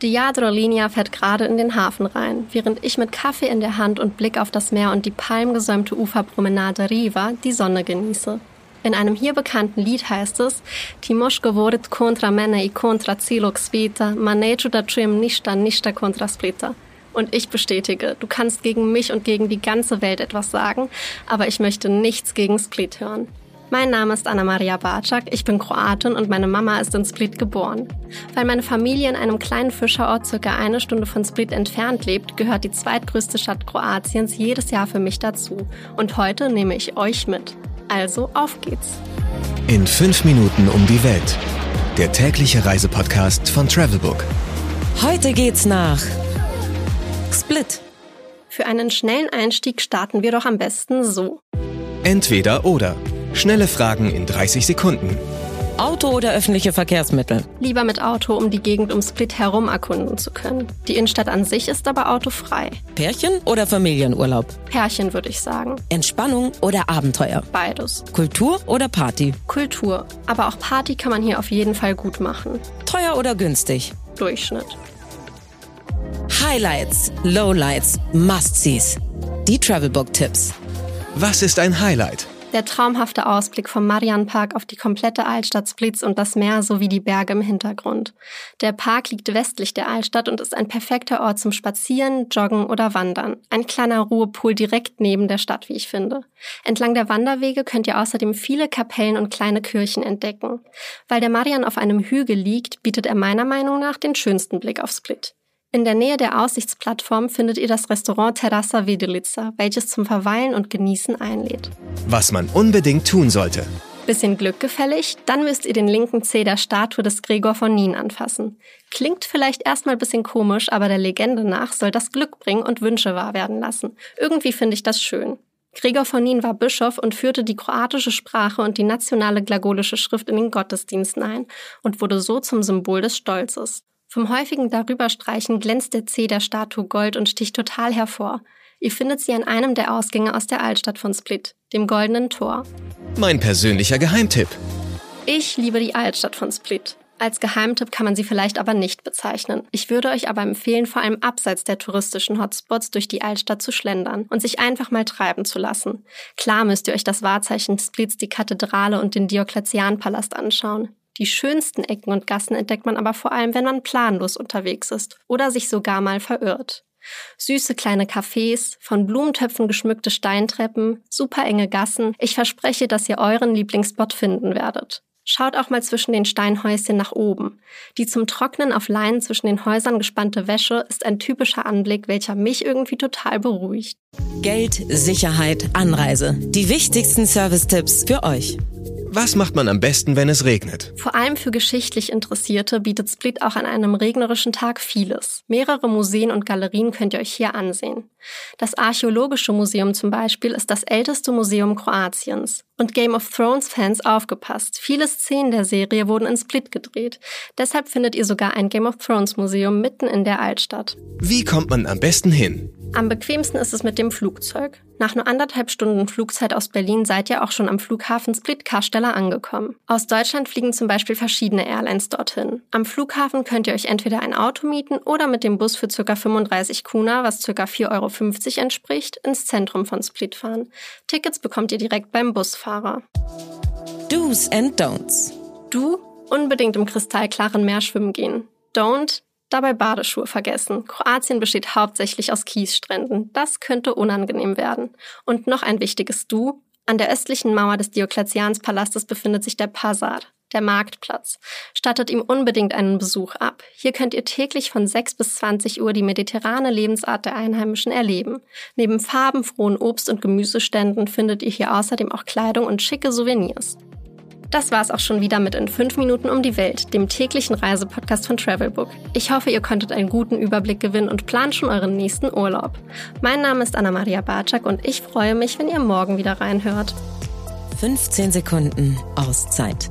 Die Jadro-Linie fährt gerade in den Hafen rein, während ich mit Kaffee in der Hand und Blick auf das Meer und die palmgesäumte Uferpromenade Riva die Sonne genieße. In einem hier bekannten Lied heißt es Timoš govorit kontra mene i kontra cilog svita, ma neću da čujem ništa, ništa kontra Splita. Und ich bestätige, du kannst gegen mich und gegen die ganze Welt etwas sagen, aber ich möchte nichts gegen Split hören. Mein Name ist Anna-Maria Barczak, ich bin Kroatin und meine Mama ist in Split geboren. Weil meine Familie in einem kleinen Fischerort circa eine Stunde von Split entfernt lebt, gehört die zweitgrößte Stadt Kroatiens jedes Jahr für mich dazu. Und heute nehme ich euch mit. Also auf geht's. In fünf Minuten um die Welt. Der tägliche Reisepodcast von Travelbook. Heute geht's nach Split. Für einen schnellen Einstieg starten wir doch am besten so. Entweder oder. Schnelle Fragen in 30 Sekunden. Auto oder öffentliche Verkehrsmittel? Lieber mit Auto, um die Gegend um Split herum erkunden zu können. Die Innenstadt an sich ist aber autofrei. Pärchen oder Familienurlaub? Pärchen würde ich sagen. Entspannung oder Abenteuer? Beides. Kultur oder Party? Kultur. Aber auch Party kann man hier auf jeden Fall gut machen. Teuer oder günstig? Durchschnitt. Highlights, Lowlights, Must-Sees. Die Travelbook-Tipps. Was ist ein Highlight? Der traumhafte Ausblick vom Marianpark auf die komplette Altstadt Splitz und das Meer sowie die Berge im Hintergrund. Der Park liegt westlich der Altstadt und ist ein perfekter Ort zum Spazieren, Joggen oder Wandern. Ein kleiner Ruhepool direkt neben der Stadt, wie ich finde. Entlang der Wanderwege könnt ihr außerdem viele Kapellen und kleine Kirchen entdecken. Weil der Marian auf einem Hügel liegt, bietet er meiner Meinung nach den schönsten Blick auf Split. In der Nähe der Aussichtsplattform findet ihr das Restaurant Terrassa Vedelica, welches zum Verweilen und Genießen einlädt. Was man unbedingt tun sollte. Bisschen Glück gefällig, dann müsst ihr den linken Zeh der Statue des Gregor von Nien anfassen. Klingt vielleicht erstmal bisschen komisch, aber der Legende nach soll das Glück bringen und Wünsche wahr werden lassen. Irgendwie finde ich das schön. Gregor von Nien war Bischof und führte die kroatische Sprache und die nationale glagolische Schrift in den Gottesdiensten ein und wurde so zum Symbol des Stolzes. Vom häufigen Darüberstreichen glänzt der Zeh der Statue Gold und sticht total hervor. Ihr findet sie an einem der Ausgänge aus der Altstadt von Split, dem Goldenen Tor. Mein persönlicher Geheimtipp. Ich liebe die Altstadt von Split. Als Geheimtipp kann man sie vielleicht aber nicht bezeichnen. Ich würde euch aber empfehlen, vor allem abseits der touristischen Hotspots durch die Altstadt zu schlendern und sich einfach mal treiben zu lassen. Klar müsst ihr euch das Wahrzeichen Splits, die Kathedrale und den Diokletianpalast anschauen. Die schönsten Ecken und Gassen entdeckt man aber vor allem, wenn man planlos unterwegs ist oder sich sogar mal verirrt. Süße kleine Cafés, von Blumentöpfen geschmückte Steintreppen, super enge Gassen. Ich verspreche, dass ihr euren Lieblingsspot finden werdet. Schaut auch mal zwischen den Steinhäuschen nach oben. Die zum Trocknen auf Leinen zwischen den Häusern gespannte Wäsche ist ein typischer Anblick, welcher mich irgendwie total beruhigt. Geld, Sicherheit, Anreise. Die wichtigsten Service-Tipps für euch. Was macht man am besten, wenn es regnet? Vor allem für geschichtlich Interessierte bietet Split auch an einem regnerischen Tag vieles. Mehrere Museen und Galerien könnt ihr euch hier ansehen. Das Archäologische Museum zum Beispiel ist das älteste Museum Kroatiens. Und Game of Thrones Fans aufgepasst. Viele Szenen der Serie wurden in Split gedreht. Deshalb findet ihr sogar ein Game of Thrones Museum mitten in der Altstadt. Wie kommt man am besten hin? Am bequemsten ist es mit dem Flugzeug. Nach nur anderthalb Stunden Flugzeit aus Berlin seid ihr auch schon am Flughafen Split-Karsteller angekommen. Aus Deutschland fliegen zum Beispiel verschiedene Airlines dorthin. Am Flughafen könnt ihr euch entweder ein Auto mieten oder mit dem Bus für ca. 35 Kuna, was ca. 4,50 Euro entspricht, ins Zentrum von Split fahren. Tickets bekommt ihr direkt beim Busfahrer. Do's and Don'ts. Du unbedingt im kristallklaren Meer schwimmen gehen. Don't Dabei Badeschuhe vergessen. Kroatien besteht hauptsächlich aus Kiesstränden. Das könnte unangenehm werden. Und noch ein wichtiges Du. An der östlichen Mauer des Diokletianspalastes befindet sich der Pazar, der Marktplatz. Stattet ihm unbedingt einen Besuch ab. Hier könnt ihr täglich von 6 bis 20 Uhr die mediterrane Lebensart der Einheimischen erleben. Neben farbenfrohen Obst- und Gemüseständen findet ihr hier außerdem auch Kleidung und schicke Souvenirs. Das war's auch schon wieder mit in 5 Minuten um die Welt, dem täglichen Reisepodcast von Travelbook. Ich hoffe, ihr konntet einen guten Überblick gewinnen und plant schon euren nächsten Urlaub. Mein Name ist Anna-Maria Barczak und ich freue mich, wenn ihr morgen wieder reinhört. 15 Sekunden Auszeit